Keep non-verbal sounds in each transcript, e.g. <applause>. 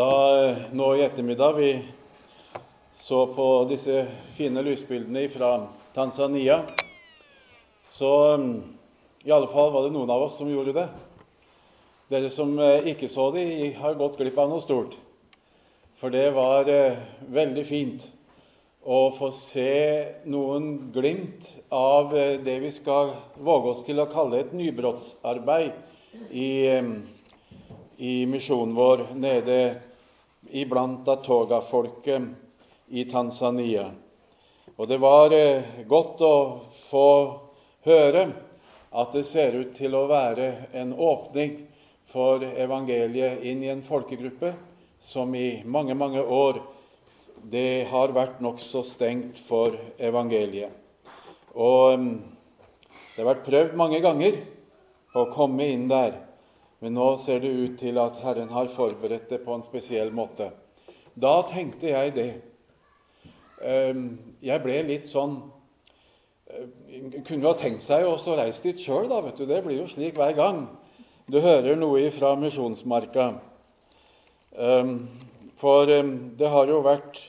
Da nå i ettermiddag vi så på disse fine lysbildene fra Tanzania, så i alle fall var det noen av oss som gjorde det. Dere som eh, ikke så de, har gått glipp av noe stort. For det var eh, veldig fint å få se noen glimt av eh, det vi skal våge oss til å kalle et nybrottsarbeid i, i misjonen vår nede iblant Atoga-folket i Tanzania. Og det var godt å få høre at det ser ut til å være en åpning for evangeliet inn i en folkegruppe som i mange, mange år det har vært nokså stengt for evangeliet. Og mm, det har vært prøvd mange ganger å komme inn der, men nå ser det ut til at Herren har forberedt det på en spesiell måte. Da tenkte jeg det. Ehm, jeg ble litt sånn eh, Kunne jo ha tenkt seg å reise dit sjøl, da. vet du. Det blir jo slik hver gang du hører noe fra Misjonsmarka. Ehm, for ehm, det har jo vært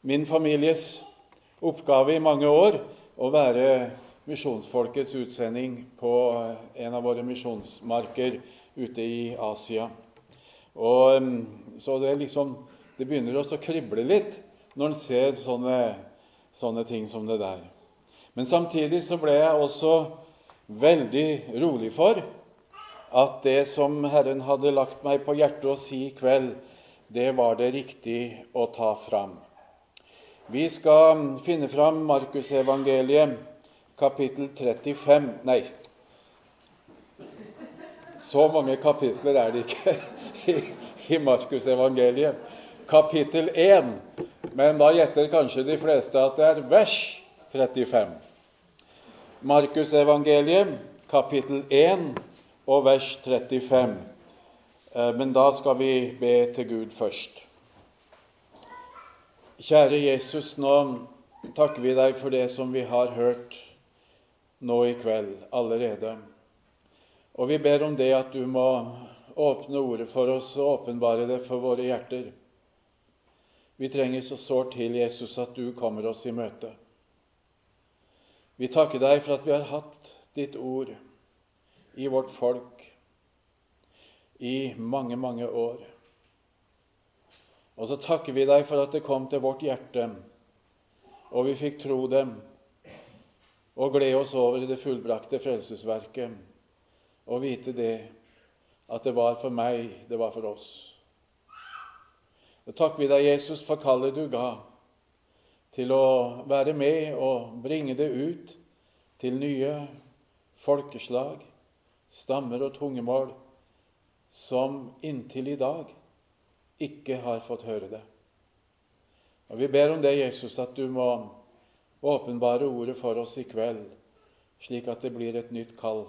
min families oppgave i mange år å være misjonsfolkets utsending på en av våre misjonsmarker ute i Asia. Og, ehm, så det, liksom, det begynner også å krible litt når en ser sånne, sånne ting som det der. Men samtidig så ble jeg også veldig rolig for at det som Herren hadde lagt meg på hjertet å si i kveld, det var det riktig å ta fram. Vi skal finne fram Markusevangeliet, kapittel 35 Nei, så mange kapitler er det ikke <laughs> i, i Markusevangeliet. Kapittel 1, men da gjetter kanskje de fleste at det er vers 35. Markusevangeliet, kapittel 1, og vers 35. Eh, men da skal vi be til Gud først. Kjære Jesus, nå takker vi deg for det som vi har hørt nå i kveld allerede. Og vi ber om det at du må åpne ordet for oss og åpenbare det for våre hjerter. Vi trenger så sårt til, Jesus, at du kommer oss i møte. Vi takker deg for at vi har hatt ditt ord i vårt folk i mange, mange år. Og så takker vi deg for at det kom til vårt hjerte, og vi fikk tro dem og glede oss over det fullbrakte frelsesverket og vite det at det var for meg, det var for oss. Og takker vi deg, Jesus, for kallet du ga til å være med og bringe det ut til nye folkeslag, stammer og tungemål som inntil i dag ikke har fått høre det. Og Vi ber om det, Jesus, at du må åpenbare ordet for oss i kveld, slik at det blir et nytt kall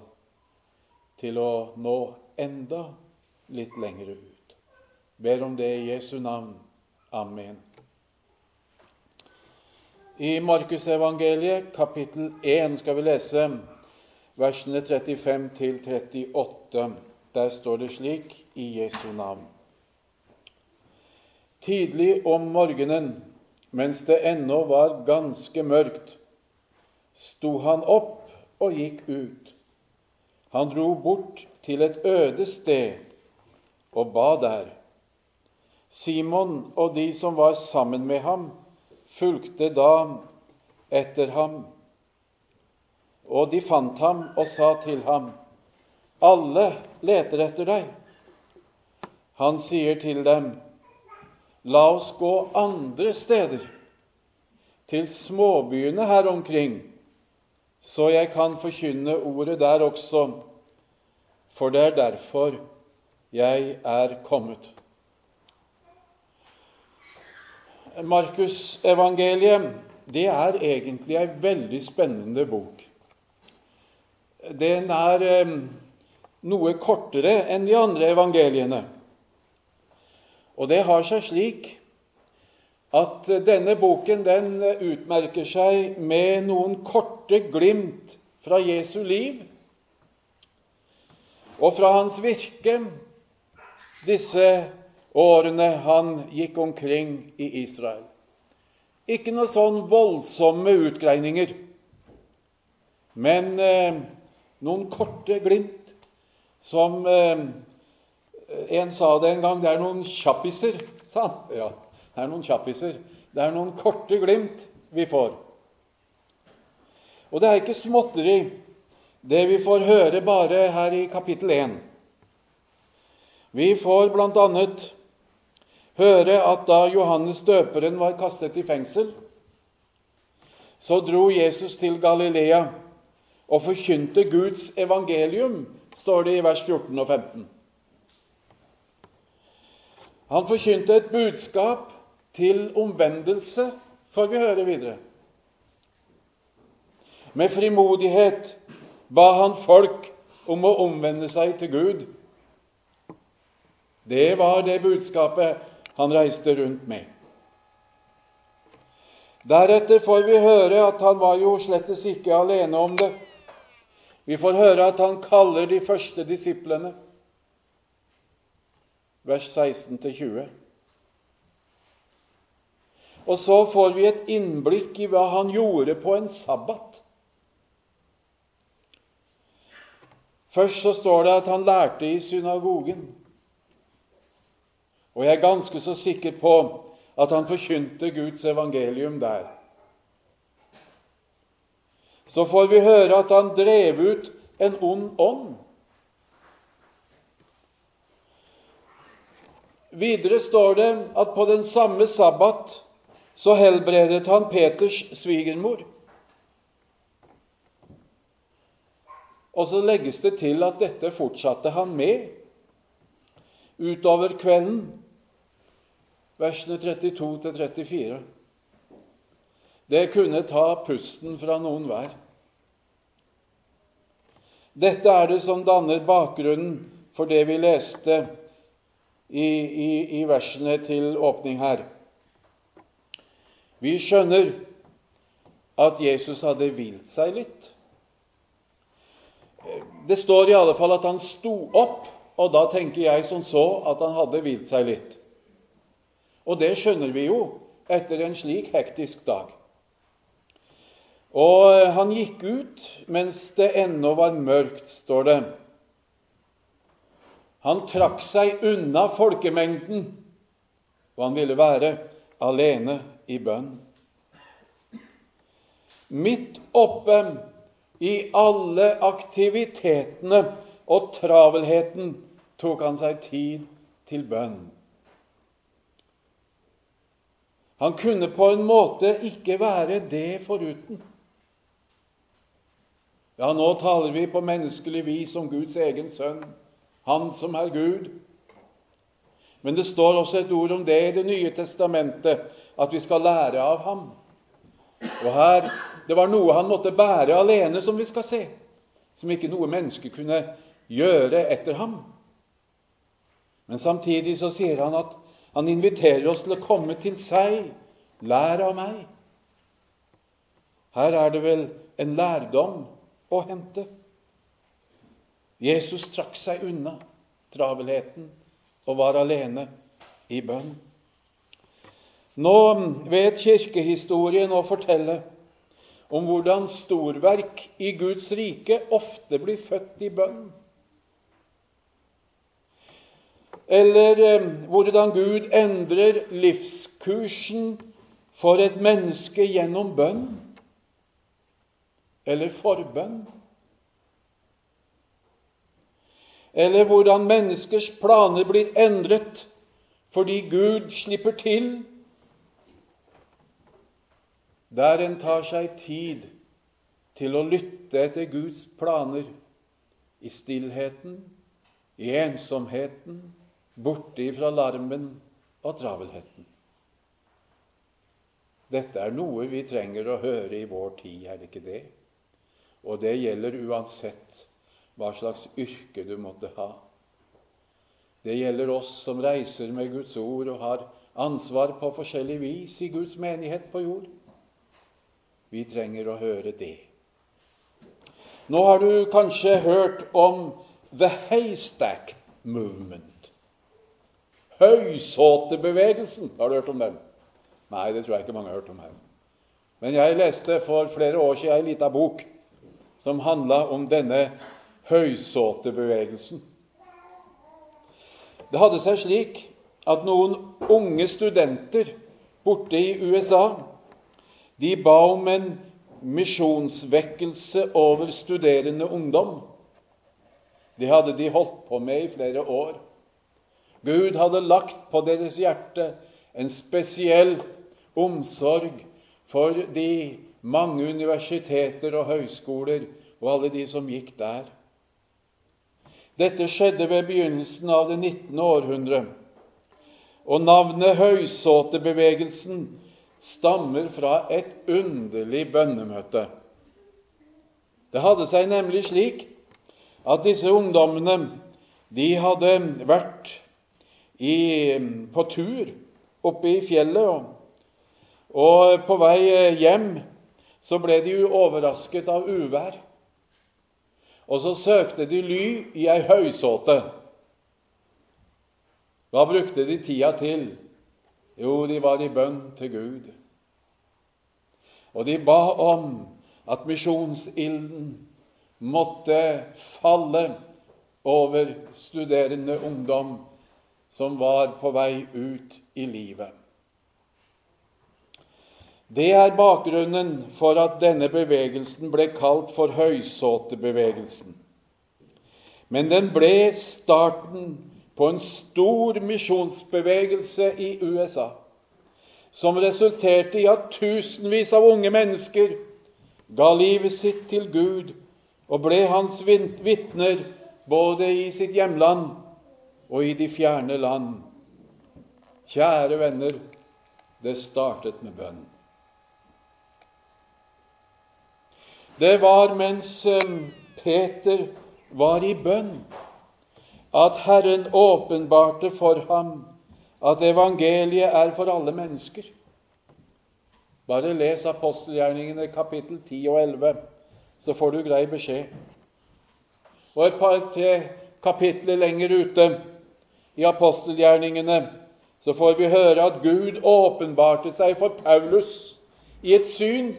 til å nå enda litt lenger ut. Ber om det i Jesu navn. Amen. I Markusevangeliet kapittel 1 skal vi lese versene 35 til 38. Der står det slik i Jesu navn. Tidlig om morgenen, mens det ennå var ganske mørkt, sto han opp og gikk ut. Han dro bort til et øde sted og ba der. Simon og de som var sammen med ham, fulgte da etter ham og de fant ham og sa til ham, Alle leter etter deg. Han sier til dem, La oss gå andre steder, til småbyene her omkring, så jeg kan forkynne ordet der også, for det er derfor jeg er kommet. Markusevangeliet det er egentlig ei veldig spennende bok. Den er noe kortere enn de andre evangeliene. Og det har seg slik at denne boken den utmerker seg med noen korte glimt fra Jesu liv og fra hans virke, disse årene han gikk omkring i Israel. Ikke noe sånn voldsomme utgreininger, men eh, noen korte glimt som eh, En sa det en gang det er noen kjappiser, sa han. Ja, det er noen kjappiser. Det er noen korte glimt vi får. Og det er ikke småtteri, det vi får høre bare her i kapittel 1. Vi får bl.a. høre at da Johannes døperen var kastet i fengsel, så dro Jesus til Galilea og forkynte Guds evangelium, står det i vers 14 og 15. Han forkynte et budskap til omvendelse, får vi høre videre. Med frimodighet ba han folk om å omvende seg til Gud. Det var det budskapet han reiste rundt med. Deretter får vi høre at han var jo slettes ikke alene om det. Vi får høre at han kaller de første disiplene, vers 16-20. Og så får vi et innblikk i hva han gjorde på en sabbat. Først så står det at han lærte i synagogen. Og jeg er ganske så sikker på at han forkynte Guds evangelium der. Så får vi høre at han drev ut en ond ånd. Videre står det at på den samme sabbat så helbredet han Peters svigermor. Og så legges det til at dette fortsatte han med utover kvelden, versene 32 34. Det kunne ta pusten fra noen hver. Dette er det som danner bakgrunnen for det vi leste i, i, i versene til åpning her. Vi skjønner at Jesus hadde hvilt seg litt. Det står i alle fall at han sto opp, og da tenker jeg som så at han hadde hvilt seg litt. Og det skjønner vi jo etter en slik hektisk dag. Og han gikk ut mens det ennå var mørkt, står det. Han trakk seg unna folkemengden, og han ville være alene i bønn. Midt oppe i alle aktivitetene og travelheten tok han seg tid til bønn. Han kunne på en måte ikke være det foruten. Ja, nå taler vi på menneskelig vis om Guds egen sønn, han som er Gud. Men det står også et ord om det i Det nye testamentet, at vi skal lære av ham. Og her det var noe han måtte bære alene, som vi skal se, som ikke noe menneske kunne gjøre etter ham. Men samtidig så sier han at han inviterer oss til å komme til seg. Lær av meg. Her er det vel en lærdom å hente. Jesus trakk seg unna travelheten og var alene i bønn. Nå vet kirkehistorien å fortelle om hvordan storverk i Guds rike ofte blir født i bønn. Eller eh, hvordan Gud endrer livskursen for et menneske gjennom bønn eller forbønn. Eller hvordan menneskers planer blir endret fordi Gud slipper til der en tar seg tid til å lytte etter Guds planer i stillheten, i ensomheten, borte ifra larmen og travelheten. Dette er noe vi trenger å høre i vår tid, er det ikke det? Og det gjelder uansett hva slags yrke du måtte ha. Det gjelder oss som reiser med Guds ord og har ansvar på forskjellig vis i Guds menighet på jord. Vi trenger å høre det. Nå har du kanskje hørt om The Haystack Movement. Høysåtebevegelsen. Har du hørt om den? Nei, det tror jeg ikke mange har hørt om her. Men jeg leste for flere år siden ei lita bok som handla om denne høysåtebevegelsen. Det hadde seg slik at noen unge studenter borte i USA de ba om en misjonsvekkelse over studerende ungdom. Det hadde de holdt på med i flere år. Gud hadde lagt på deres hjerte en spesiell omsorg for de mange universiteter og høyskoler og alle de som gikk der. Dette skjedde ved begynnelsen av det 19. århundre. Og navnet Høysåtebevegelsen stammer fra et underlig bønnemøte. Det hadde seg nemlig slik at disse ungdommene de hadde vært i, på tur oppe i fjellet. Og, og på vei hjem så ble de overrasket av uvær. Og så søkte de ly i ei høysåte. Hva brukte de tida til? Jo, de var i bønn til Gud. Og de ba om at misjonsilden måtte falle over studerende ungdom som var på vei ut i livet. Det er bakgrunnen for at denne bevegelsen ble kalt for høysåtebevegelsen. Men den ble starten på en stor misjonsbevegelse i USA, som resulterte i at tusenvis av unge mennesker ga livet sitt til Gud og ble hans vitner både i sitt hjemland og i de fjerne land. Kjære venner, det startet med bønn. Det var mens Peter var i bønn, at Herren åpenbarte for ham at evangeliet er for alle mennesker. Bare les apostelgjerningene kapittel 10 og 11, så får du grei beskjed. Og et par tre kapitler lenger ute i apostelgjerningene så får vi høre at Gud åpenbarte seg for Paulus i et syn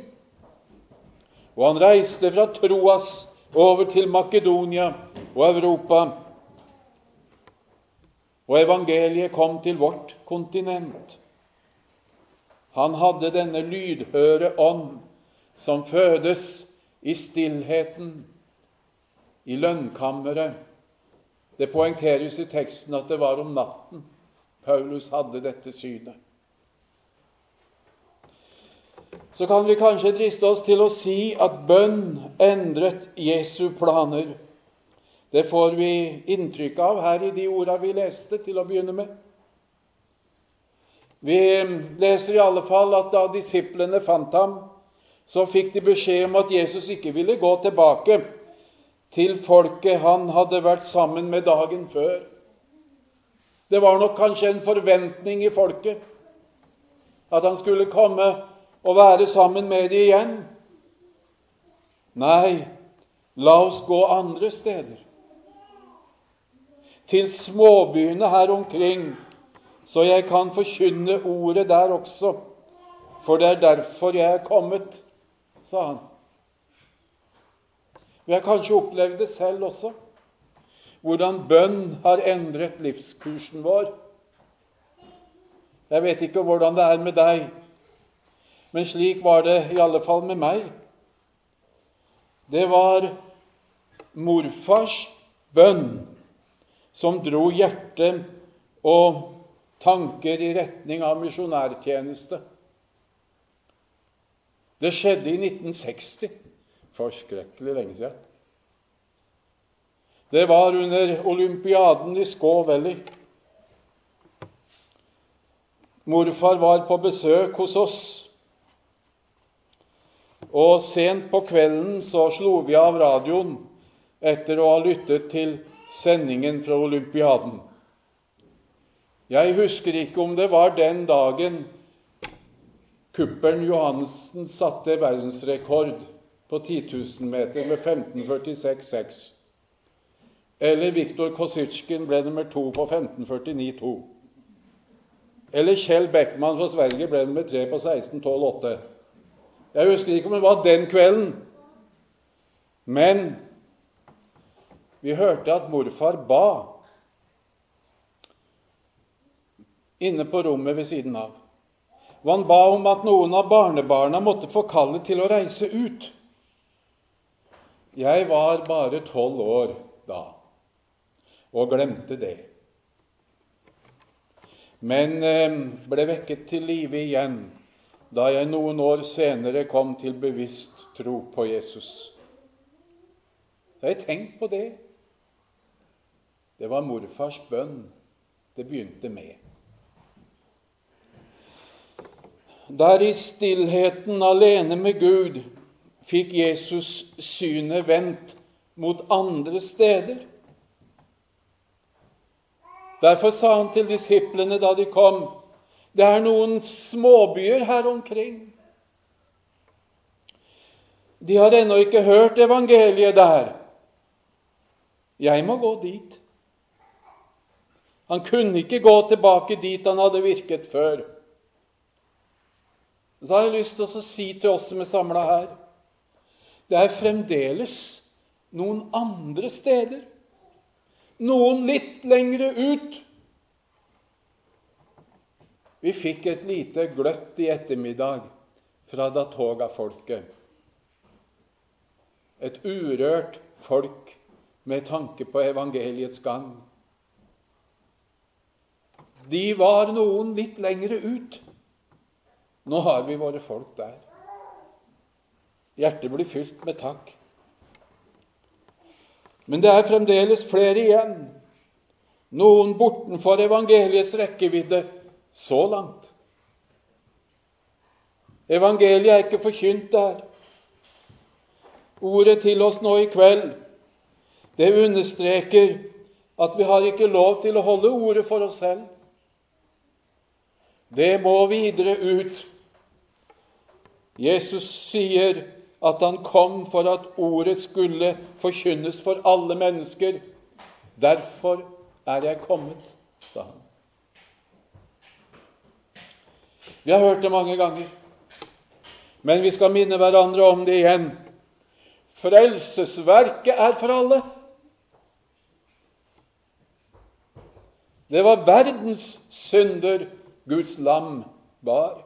og han reiste fra Troas over til Makedonia og Europa. Og evangeliet kom til vårt kontinent. Han hadde denne lydhøre ånd som fødes i stillheten, i lønnkammeret. Det poengteres i teksten at det var om natten Paulus hadde dette synet så kan vi kanskje driste oss til å si at bønn endret Jesu planer. Det får vi inntrykk av her i de orda vi leste til å begynne med. Vi leser i alle fall at da disiplene fant ham, så fikk de beskjed om at Jesus ikke ville gå tilbake til folket han hadde vært sammen med dagen før. Det var nok kanskje en forventning i folket at han skulle komme og være sammen med dem igjen. Nei, la oss gå andre steder. Til småbyene her omkring, så jeg kan forkynne ordet der også. For det er derfor jeg er kommet, sa han. Vi har kanskje opplevd det selv også, hvordan bønn har endret livskursen vår. Jeg vet ikke hvordan det er med deg, men slik var det i alle fall med meg. Det var morfars bønn som dro hjertet og tanker i retning av misjonærtjeneste. Det skjedde i 1960. Forskrekkelig lenge siden. Det var under olympiaden i Skå Valley. Morfar var på besøk hos oss og sent på kvelden så slo vi av radioen etter å ha lyttet til sendingen fra olympiaden. Jeg husker ikke om det var den dagen kuppelen Johansen satte verdensrekord på 10 000 meter med 15.46,6. Eller Viktor Kositsjkin ble nummer to på 15.49,2. Eller Kjell Beckmann fra Sverige ble nummer tre på 16.12,8. Jeg husker ikke om det var den kvelden, men vi hørte at morfar ba inne på rommet ved siden av. Og han ba om at noen av barnebarna måtte få kallet til å reise ut. Jeg var bare tolv år da og glemte det. Men eh, ble vekket til live igjen da jeg noen år senere kom til bevisst tro på Jesus. Har jeg tenkt på det. Det var morfars bønn det begynte med. Der i stillheten alene med Gud fikk Jesus synet vendt mot andre steder. Derfor sa han til disiplene da de kom, det er noen småbyer her omkring. De har ennå ikke hørt evangeliet der. Jeg må gå dit. Han kunne ikke gå tilbake dit han hadde virket før. Så har jeg lyst til å si til oss som er samla her Det er fremdeles noen andre steder noen litt lengre ut. Vi fikk et lite gløtt i ettermiddag fra Datoga-folket. Et urørt folk med tanke på evangeliets gang. De var noen litt lengre ut. Nå har vi våre folk der. Hjertet blir fylt med takk. Men det er fremdeles flere igjen, noen bortenfor evangeliets rekkevidde så langt. Evangeliet er ikke forkynt der. Ordet til oss nå i kveld, det understreker at vi har ikke lov til å holde ordet for oss selv. Det må videre ut. Jesus sier at han kom for at ordet skulle forkynnes for alle mennesker. Derfor er jeg kommet, sa han. Vi har hørt det mange ganger, men vi skal minne hverandre om det igjen. Frelsesverket er for alle. Det var verdens synder Guds lam bar.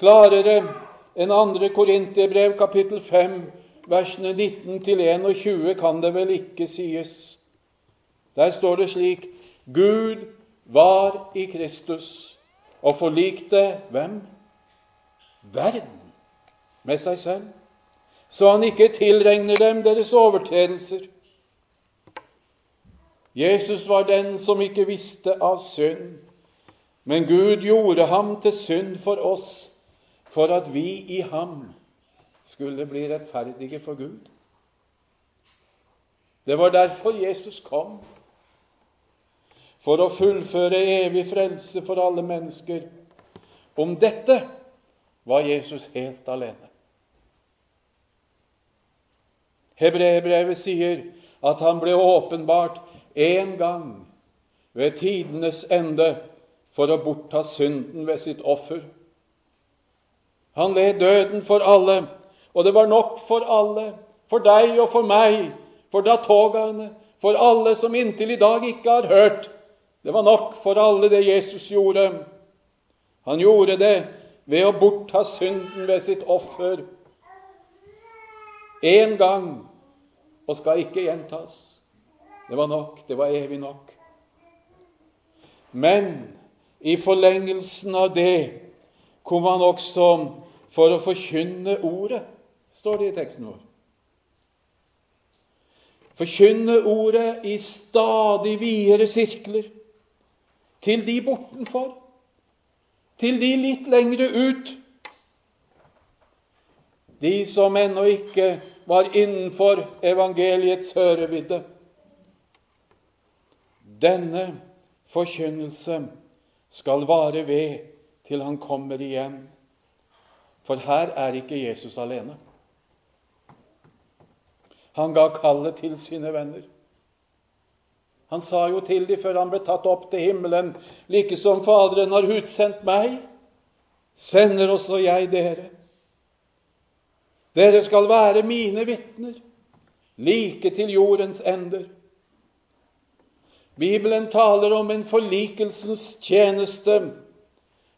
Klarere en andre Korinterbrev, kapittel 5, versene 19-21 kan det vel ikke sies. Der står det slik Gud var i Kristus og forlikte hvem? Verden med seg selv, så han ikke tilregner dem deres overtredelser. Jesus var den som ikke visste av synd, men Gud gjorde ham til synd for oss for at vi i ham skulle bli rettferdige for Gud. Det var derfor Jesus kom, for å fullføre evig frelse for alle mennesker. Om dette var Jesus helt alene. Hebreerbrevet sier at han ble åpenbart én gang ved tidenes ende for å bortta synden ved sitt offer. Han led døden for alle, og det var nok for alle. For deg og for meg, for datogaene, for alle som inntil i dag ikke har hørt. Det var nok for alle det Jesus gjorde. Han gjorde det ved å bortta synden ved sitt offer. Én gang, og skal ikke gjentas. Det var nok. Det var evig nok. Men i forlengelsen av det kom han også for å forkynne ordet, står det i teksten vår. Forkynne ordet i stadig videre sirkler. Til de bortenfor. Til de litt lengre ut. De som ennå ikke var innenfor evangeliets hørevidde. Denne forkynnelse skal vare ved til han kommer igjen. For her er ikke Jesus alene. Han ga kallet til sine venner. Han sa jo til dem før han ble tatt opp til himmelen, like som Faderen har utsendt meg, sender også jeg dere. Dere skal være mine vitner, like til jordens ender. Bibelen taler om en forlikelsens tjeneste.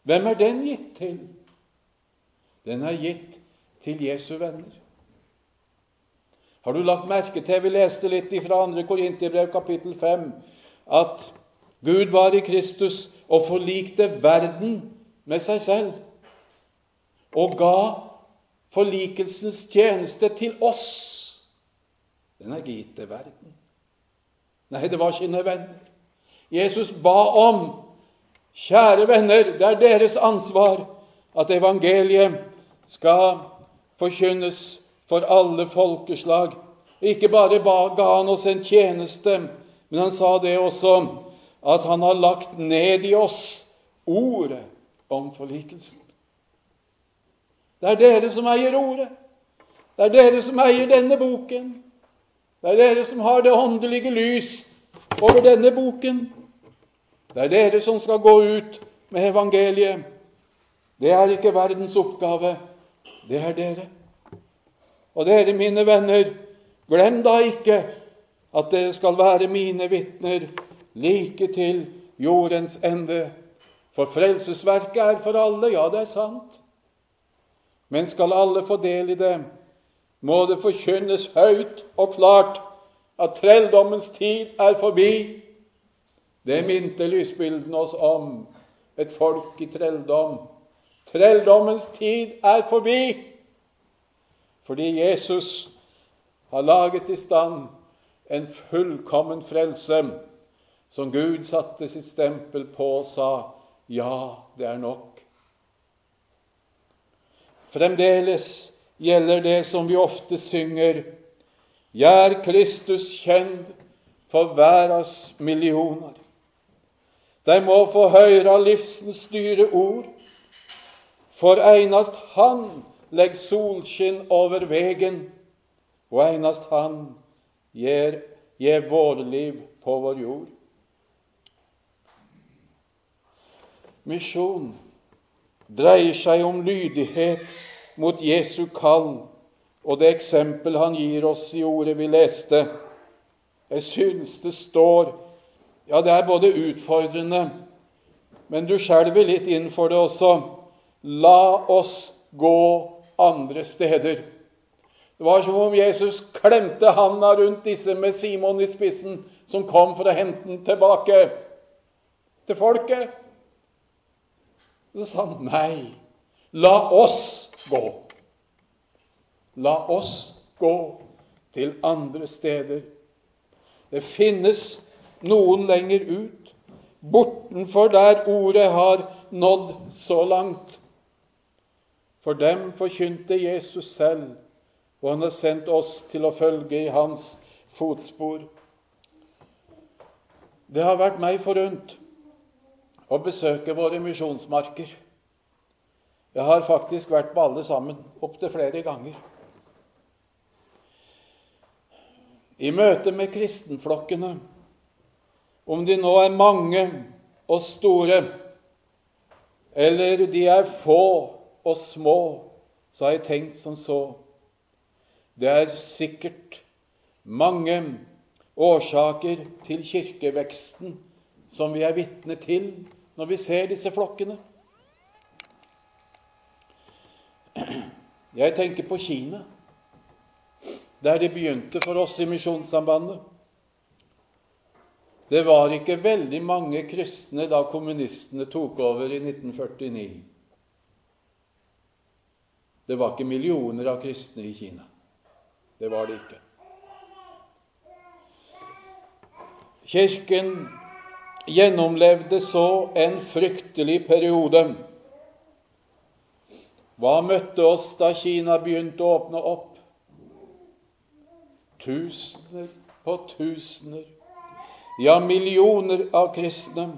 Hvem er den gitt til? Den er gitt til Jesu venner. Har du lagt merke til, vi leste litt fra 2. Korinterbrev kapittel 5, at Gud var i Kristus og forlikte verden med seg selv, og ga forlikelsens tjeneste til oss. Den er gitt til verden. Nei, det var sine venner. Jesus ba om, kjære venner, det er deres ansvar at evangeliet skal forkynnes for alle folkeslag. Ikke bare ga han oss en tjeneste, men han sa det også at han har lagt ned i oss ordet om forlikelsen. Det er dere som eier ordet. Det er dere som eier denne boken. Det er dere som har det åndelige lys over denne boken. Det er dere som skal gå ut med evangeliet. Det er ikke verdens oppgave. Det er dere. Og dere, mine venner, glem da ikke at dere skal være mine vitner like til jordens ende. For frelsesverket er for alle, ja, det er sant. Men skal alle få del i det, må det forkynnes høyt og klart at trelldommens tid er forbi. Det minte lysbildene oss om, et folk i trelldom. Trelldommens tid er forbi fordi Jesus har laget i stand en fullkommen frelse som Gud satte sitt stempel på og sa ja, det er nok. Fremdeles gjelder det som vi ofte synger Gjør Kristus kjent for verdens millioner. De må få høre livsens dyre ord, for einast Han legg solskinn over vegen, og einast Han gir, gir liv på vår jord. Misjon dreier seg om lydighet mot Jesu kall og det eksempel han gir oss i ordet vi leste. Jeg syns det står Ja, det er både utfordrende, men du skjelver litt inn for det også. La oss gå andre steder. Det var som om Jesus klemte handa rundt disse med Simon i spissen, som kom for å hente den tilbake til folket. Så sa han nei, la oss gå. La oss gå til andre steder. Det finnes noen lenger ut, bortenfor der ordet har nådd så langt. For dem forkynte Jesus selv, og han har sendt oss til å følge i hans fotspor. Det har vært meg forunt å besøke våre misjonsmarker. Jeg har faktisk vært med alle sammen opptil flere ganger. I møte med kristenflokkene, om de nå er mange og store, eller de er få og små, så har jeg tenkt som så Det er sikkert mange årsaker til kirkeveksten som vi er vitne til når vi ser disse flokkene. Jeg tenker på Kina, der det begynte for oss i Misjonssambandet. Det var ikke veldig mange kristne da kommunistene tok over i 1949. Det var ikke millioner av kristne i Kina. Det var det ikke. Kirken gjennomlevde så en fryktelig periode. Hva møtte oss da Kina begynte å åpne opp? Tusener på tusener, ja, millioner av kristne.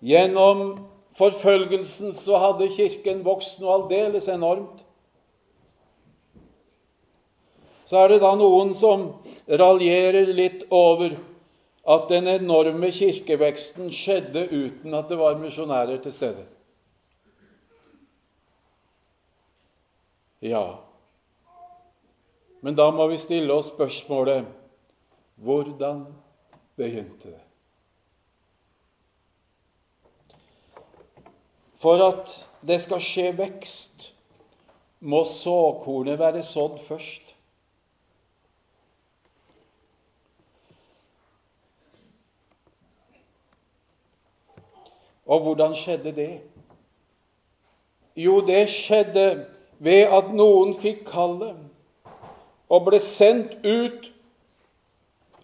Gjennom forfølgelsen så hadde Kirken vokst noe aldeles enormt. Så er det da noen som raljerer litt over at den enorme kirkeveksten skjedde uten at det var misjonærer til stede? Ja. Men da må vi stille oss spørsmålet hvordan begynte det? For at det skal skje vekst, må såkornet være sådd først. Og hvordan skjedde det? Jo, det skjedde ved at noen fikk kallet og ble sendt ut,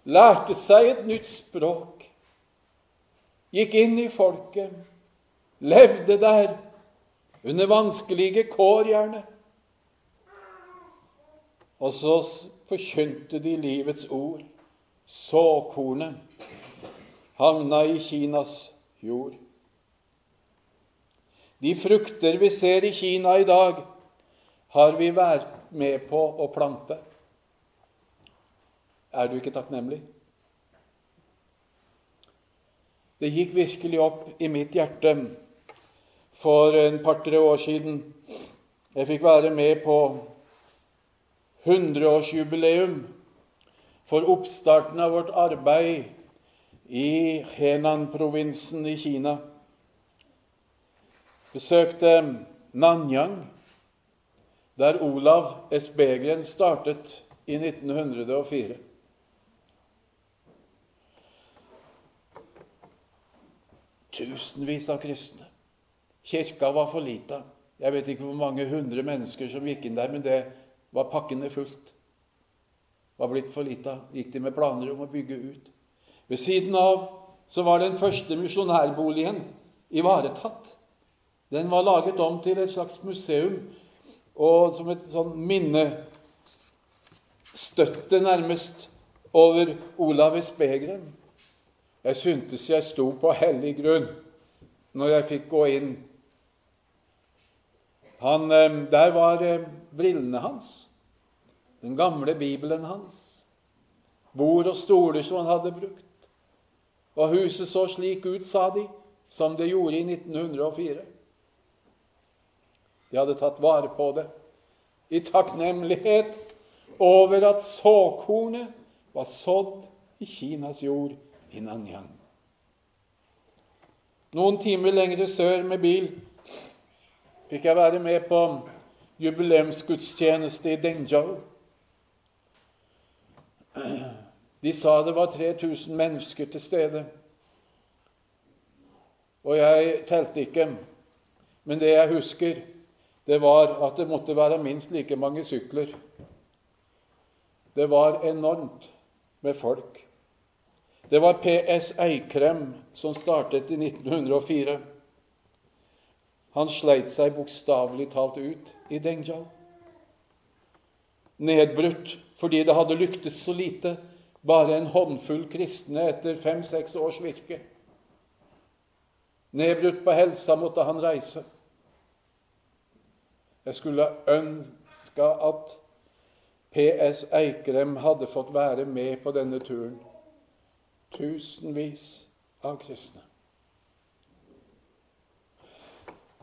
lærte seg et nytt språk, gikk inn i folket, levde der, under vanskelige kår gjerne. Og så forkynte de livets ord. Såkornet havna i Kinas jord. De frukter vi ser i Kina i dag, har vi vært med på å plante. Er du ikke takknemlig? Det gikk virkelig opp i mitt hjerte for en par-tre år siden. Jeg fikk være med på 100-årsjubileum for oppstarten av vårt arbeid i Henan-provinsen i Kina besøkte Nanyang, der Olav S. Begren startet i 1904. Tusenvis av kristne. Kirka var for lita. Jeg vet ikke hvor mange hundre mennesker som gikk inn der, men det var pakkende fullt. Var blitt for lita. Gikk de med planer om å bygge ut. Ved siden av så var den første misjonærboligen ivaretatt. Den var laget om til et slags museum og som et sånn minnestøtte, nærmest, over Olav i Begren. Jeg syntes jeg sto på hellig grunn når jeg fikk gå inn. Han, eh, der var eh, brillene hans, den gamle bibelen hans, bord og stoler som han hadde brukt. Og huset så slik ut, sa de, som det gjorde i 1904. De hadde tatt vare på det i takknemlighet over at såkornet var sådd i Kinas jord i Nanyang. Noen timer lengre sør med bil fikk jeg være med på jubileumsgudstjeneste i Dengzhou. De sa det var 3000 mennesker til stede. Og jeg telte ikke, men det jeg husker, det var at det måtte være minst like mange sykler. Det var enormt med folk. Det var PS Eikrem som startet i 1904. Han sleit seg bokstavelig talt ut i Dengjal. Nedbrutt fordi det hadde lyktes så lite, bare en håndfull kristne etter fem-seks års virke. Nedbrutt på helsa måtte han reise. Jeg skulle ønske at PS Eikrem hadde fått være med på denne turen. Tusenvis av kristne.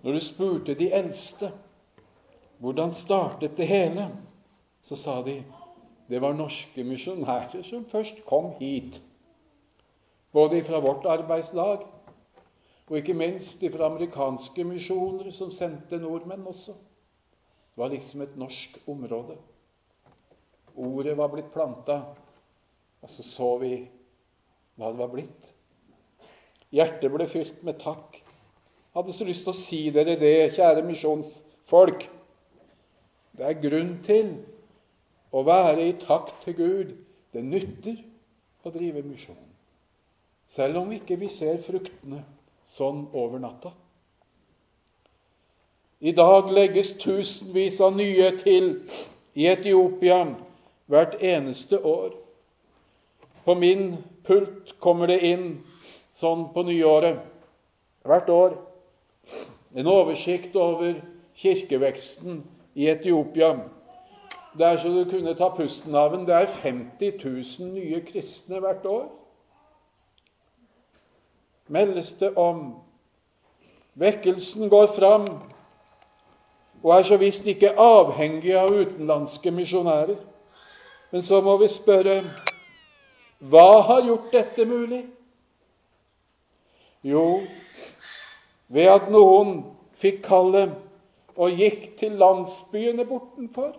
Når du spurte de eldste hvordan startet det hele, så sa de det var norske misjonærer som først kom hit. Både fra vårt arbeidslag og ikke minst fra amerikanske misjoner som sendte nordmenn også. Det var liksom et norsk område. Ordet var blitt planta, og så så vi hva det var blitt. Hjertet ble fylt med takk. Jeg hadde så lyst til å si dere det, kjære misjonsfolk. Det er grunn til å være i takt til Gud. Det nytter å drive misjon, selv om ikke vi ser fruktene sånn over natta. I dag legges tusenvis av nye til i Etiopia hvert eneste år. På min pult kommer det inn sånn på nyåret hvert år en oversikt over kirkeveksten i Etiopia. Det er så du kunne ta pusten av den. Det er 50 000 nye kristne hvert år. meldes det om. Vekkelsen går fram og er så visst ikke avhengig av utenlandske misjonærer. Men så må vi spørre hva har gjort dette mulig? Jo, ved at noen fikk kallet og gikk til landsbyene bortenfor.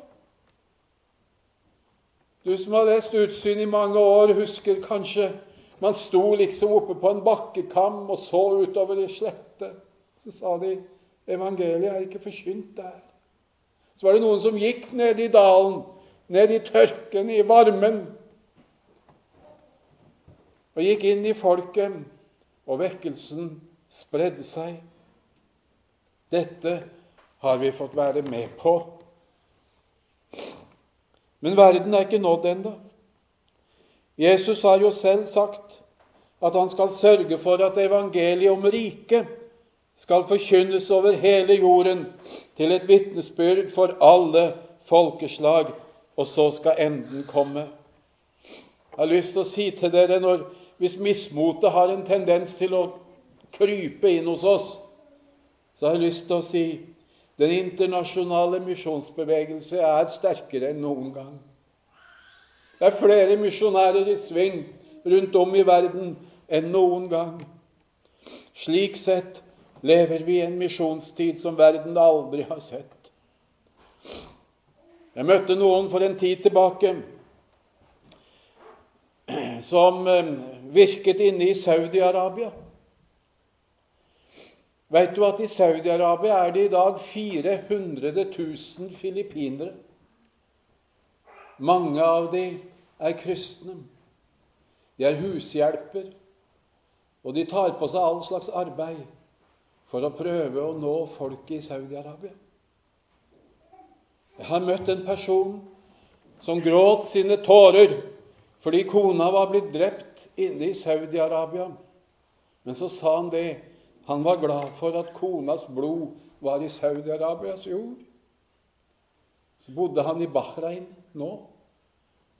Du som har lest Utsyn i mange år, husker kanskje man sto liksom oppe på en bakkekam og så utover i slette. Så sa de evangeliet er ikke forkynt der. Så var det noen som gikk ned i dalen, ned i tørken, i varmen, og gikk inn i folket, og vekkelsen spredde seg. Dette har vi fått være med på. Men verden er ikke nådd ennå. Jesus har jo selv sagt at han skal sørge for at evangeliet om riket skal forkynnes over hele jorden til et vitnesbyrd for alle folkeslag, og så skal enden komme. Jeg har lyst til å si til dere når, hvis mismotet har en tendens til å krype inn hos oss, så har jeg lyst til å si den internasjonale misjonsbevegelse er sterkere enn noen gang. Det er flere misjonærer i sving rundt om i verden enn noen gang. Slik sett lever vi i en misjonstid som verden aldri har sett. Jeg møtte noen for en tid tilbake som eh, virket inne i Saudi-Arabia. Vet du at i Saudi-Arabia er det i dag 400 000 filippinere? Mange av de er kristne. De er hushjelper, og de tar på seg all slags arbeid for å prøve å nå folket i Saudi-Arabia. Jeg har møtt en person som gråt sine tårer fordi kona var blitt drept inne i Saudi-Arabia. Men så sa han det han var glad for at konas blod var i Saudi-Arabias jord. Så bodde han i Bahrain nå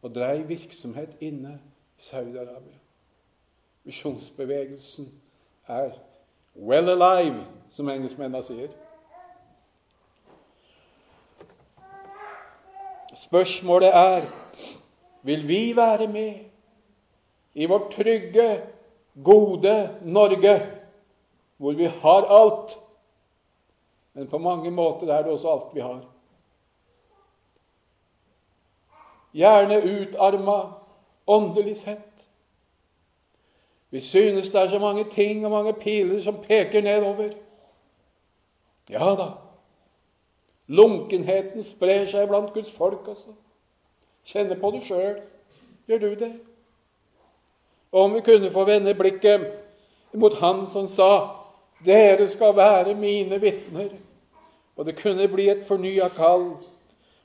og dreiv virksomhet inne i Saudi-Arabia. Misjonsbevegelsen er well alive, som engelskmennene sier. Spørsmålet er vil vi være med i vårt trygge, gode Norge hvor vi har alt. Men på mange måter er det også alt vi har. Gjerne utarma åndelig sett. Vi synes det er så mange ting og mange piler som peker nedover. Ja da. Lunkenheten sprer seg blant Guds folk også. Kjenner på det sjøl. Gjør du det? Og om vi kunne få vende blikket mot Han som sa dere skal være mine vitner. Og det kunne bli et fornya kall,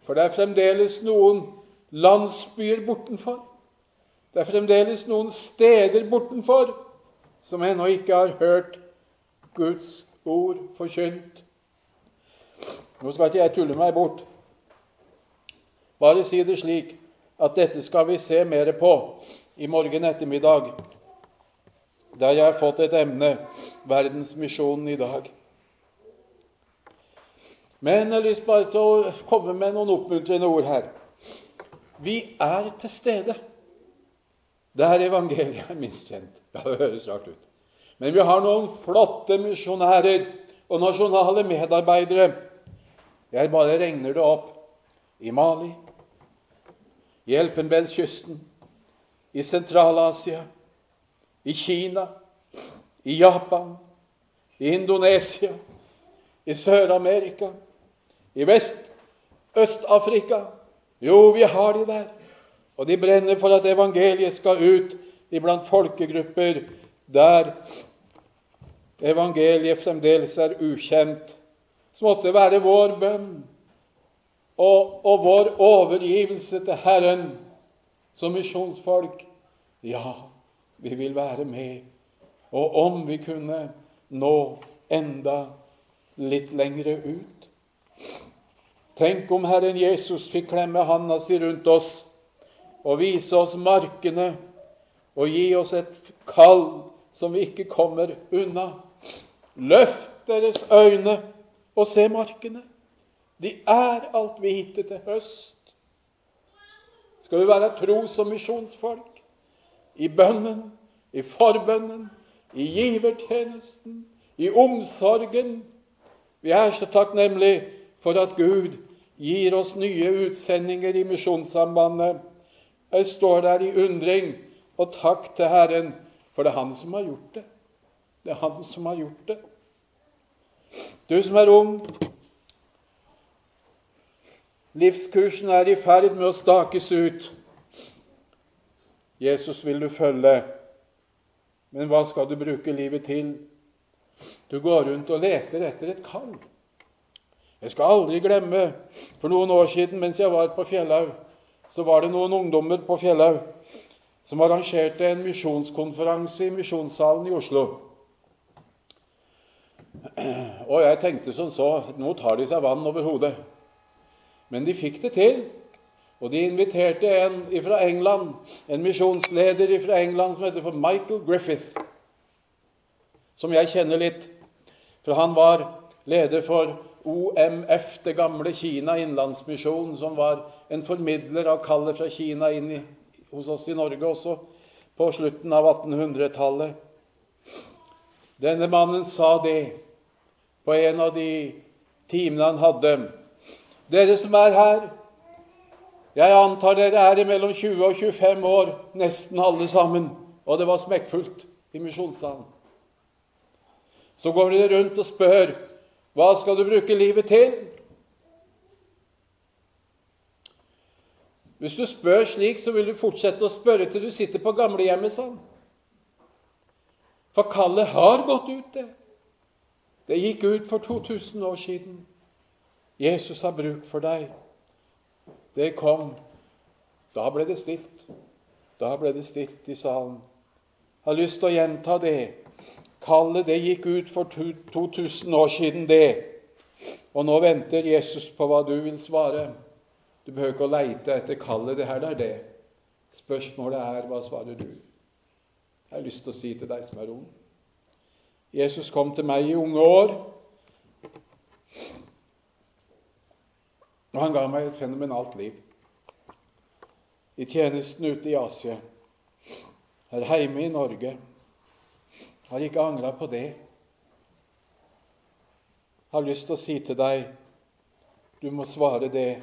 for det er fremdeles noen landsbyer bortenfor. Det er fremdeles noen steder bortenfor som ennå ikke har hørt Guds ord forkynt. Nå skal ikke jeg tulle meg bort. Bare si det slik at dette skal vi se mer på i morgen ettermiddag der jeg har fått et emne verdensmisjonen i dag. Men jeg har lyst bare til å komme med noen oppmuntrende ord her. Vi er til stede der evangeliet er minst kjent. <laughs> Ja, det høres rart ut. Men vi har noen flotte misjonærer og nasjonale medarbeidere. Jeg bare regner det opp. I Mali, i Elfenbenskysten, i Sentral-Asia, i Kina, i Japan, i Indonesia, i Sør-Amerika, i Vest-Øst-Afrika. Jo, vi har de der. Og de brenner for at evangeliet skal ut iblant folkegrupper der evangeliet fremdeles er ukjent. Så måtte det være vår bønn og, og vår overgivelse til Herren som misjonsfolk. Ja, vi vil være med. Og om vi kunne nå enda litt lengre ut. Tenk om Herren Jesus fikk klemme handa si rundt oss og vise oss markene og gi oss et kall som vi ikke kommer unna. Løft deres øyne og se markene. De er alt hvite til høst. Skal vi være tros- og misjonsfolk i bønnen, i forbønnen, i givertjenesten, i omsorgen. Vi er så takknemlige for at Gud gir oss nye utsendinger i Misjonssambandet. Jeg står der i undring og takk til Herren, for det er Han som har gjort det. Det er Han som har gjort det. Du som er ung, livskursen er i ferd med å stakes ut. Jesus vil du følge, men hva skal du bruke livet til? Du går rundt og leter etter et kall. Jeg skal aldri glemme For noen år siden mens jeg var på Fjellhaug, så var det noen ungdommer på Fjellhaug som arrangerte en misjonskonferanse i Misjonssalen i Oslo. Og jeg tenkte som så Nå tar de seg vann over hodet. Men de fikk det til. Og de inviterte en fra England, en misjonsleder fra England som heter for Michael Griffith, som jeg kjenner litt. For han var leder for OMF, det gamle Kina innlandsmisjon, som var en formidler av kallet fra Kina inn i, hos oss i Norge også på slutten av 1800-tallet. Denne mannen sa det på en av de timene han hadde. Dere som er her, jeg antar dere er mellom 20 og 25 år, nesten alle sammen. Og det var smekkfullt i misjonssalen. Så går dere rundt og spør hva skal du bruke livet til? Hvis du spør slik, så vil du fortsette å spørre til du sitter på gamlehjemmet, sa. For kallet har gått ut, det. Det gikk ut for 2000 år siden. Jesus har bruk for deg. Det kom. Da ble det stilt. Da ble det stilt i salen. Jeg har lyst til å gjenta det. Kallet, det gikk ut for 2000 år siden, det. Og nå venter Jesus på hva du vil svare. Du behøver ikke å leite etter kallet. Det her det er det. Spørsmålet er hva svarer du? Jeg har lyst til å si til deg som er ung Jesus kom til meg i unge år, og han ga meg et fenomenalt liv. I tjenesten ute i Asia, her hjemme i Norge har ikke angra på det. Jeg har lyst til å si til deg du må svare det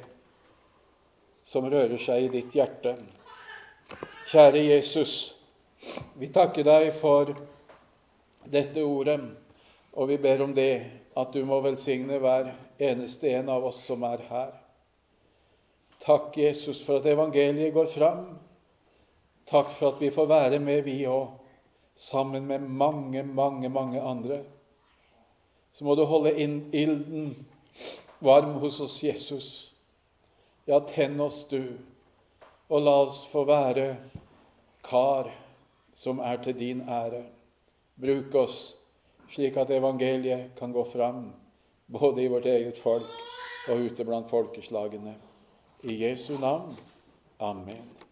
som rører seg i ditt hjerte. Kjære Jesus, vi takker deg for dette ordet, og vi ber om det at du må velsigne hver eneste en av oss som er her. Takk, Jesus, for at evangeliet går fram. Takk for at vi får være med, vi òg sammen med mange, mange, mange andre, så må du holde inn ilden varm hos oss, Jesus. Ja, tenn oss, du, og la oss få være kar som er til din ære. Bruk oss slik at evangeliet kan gå fram, både i vårt eget folk og ute blant folkeslagene. I Jesu navn. Amen.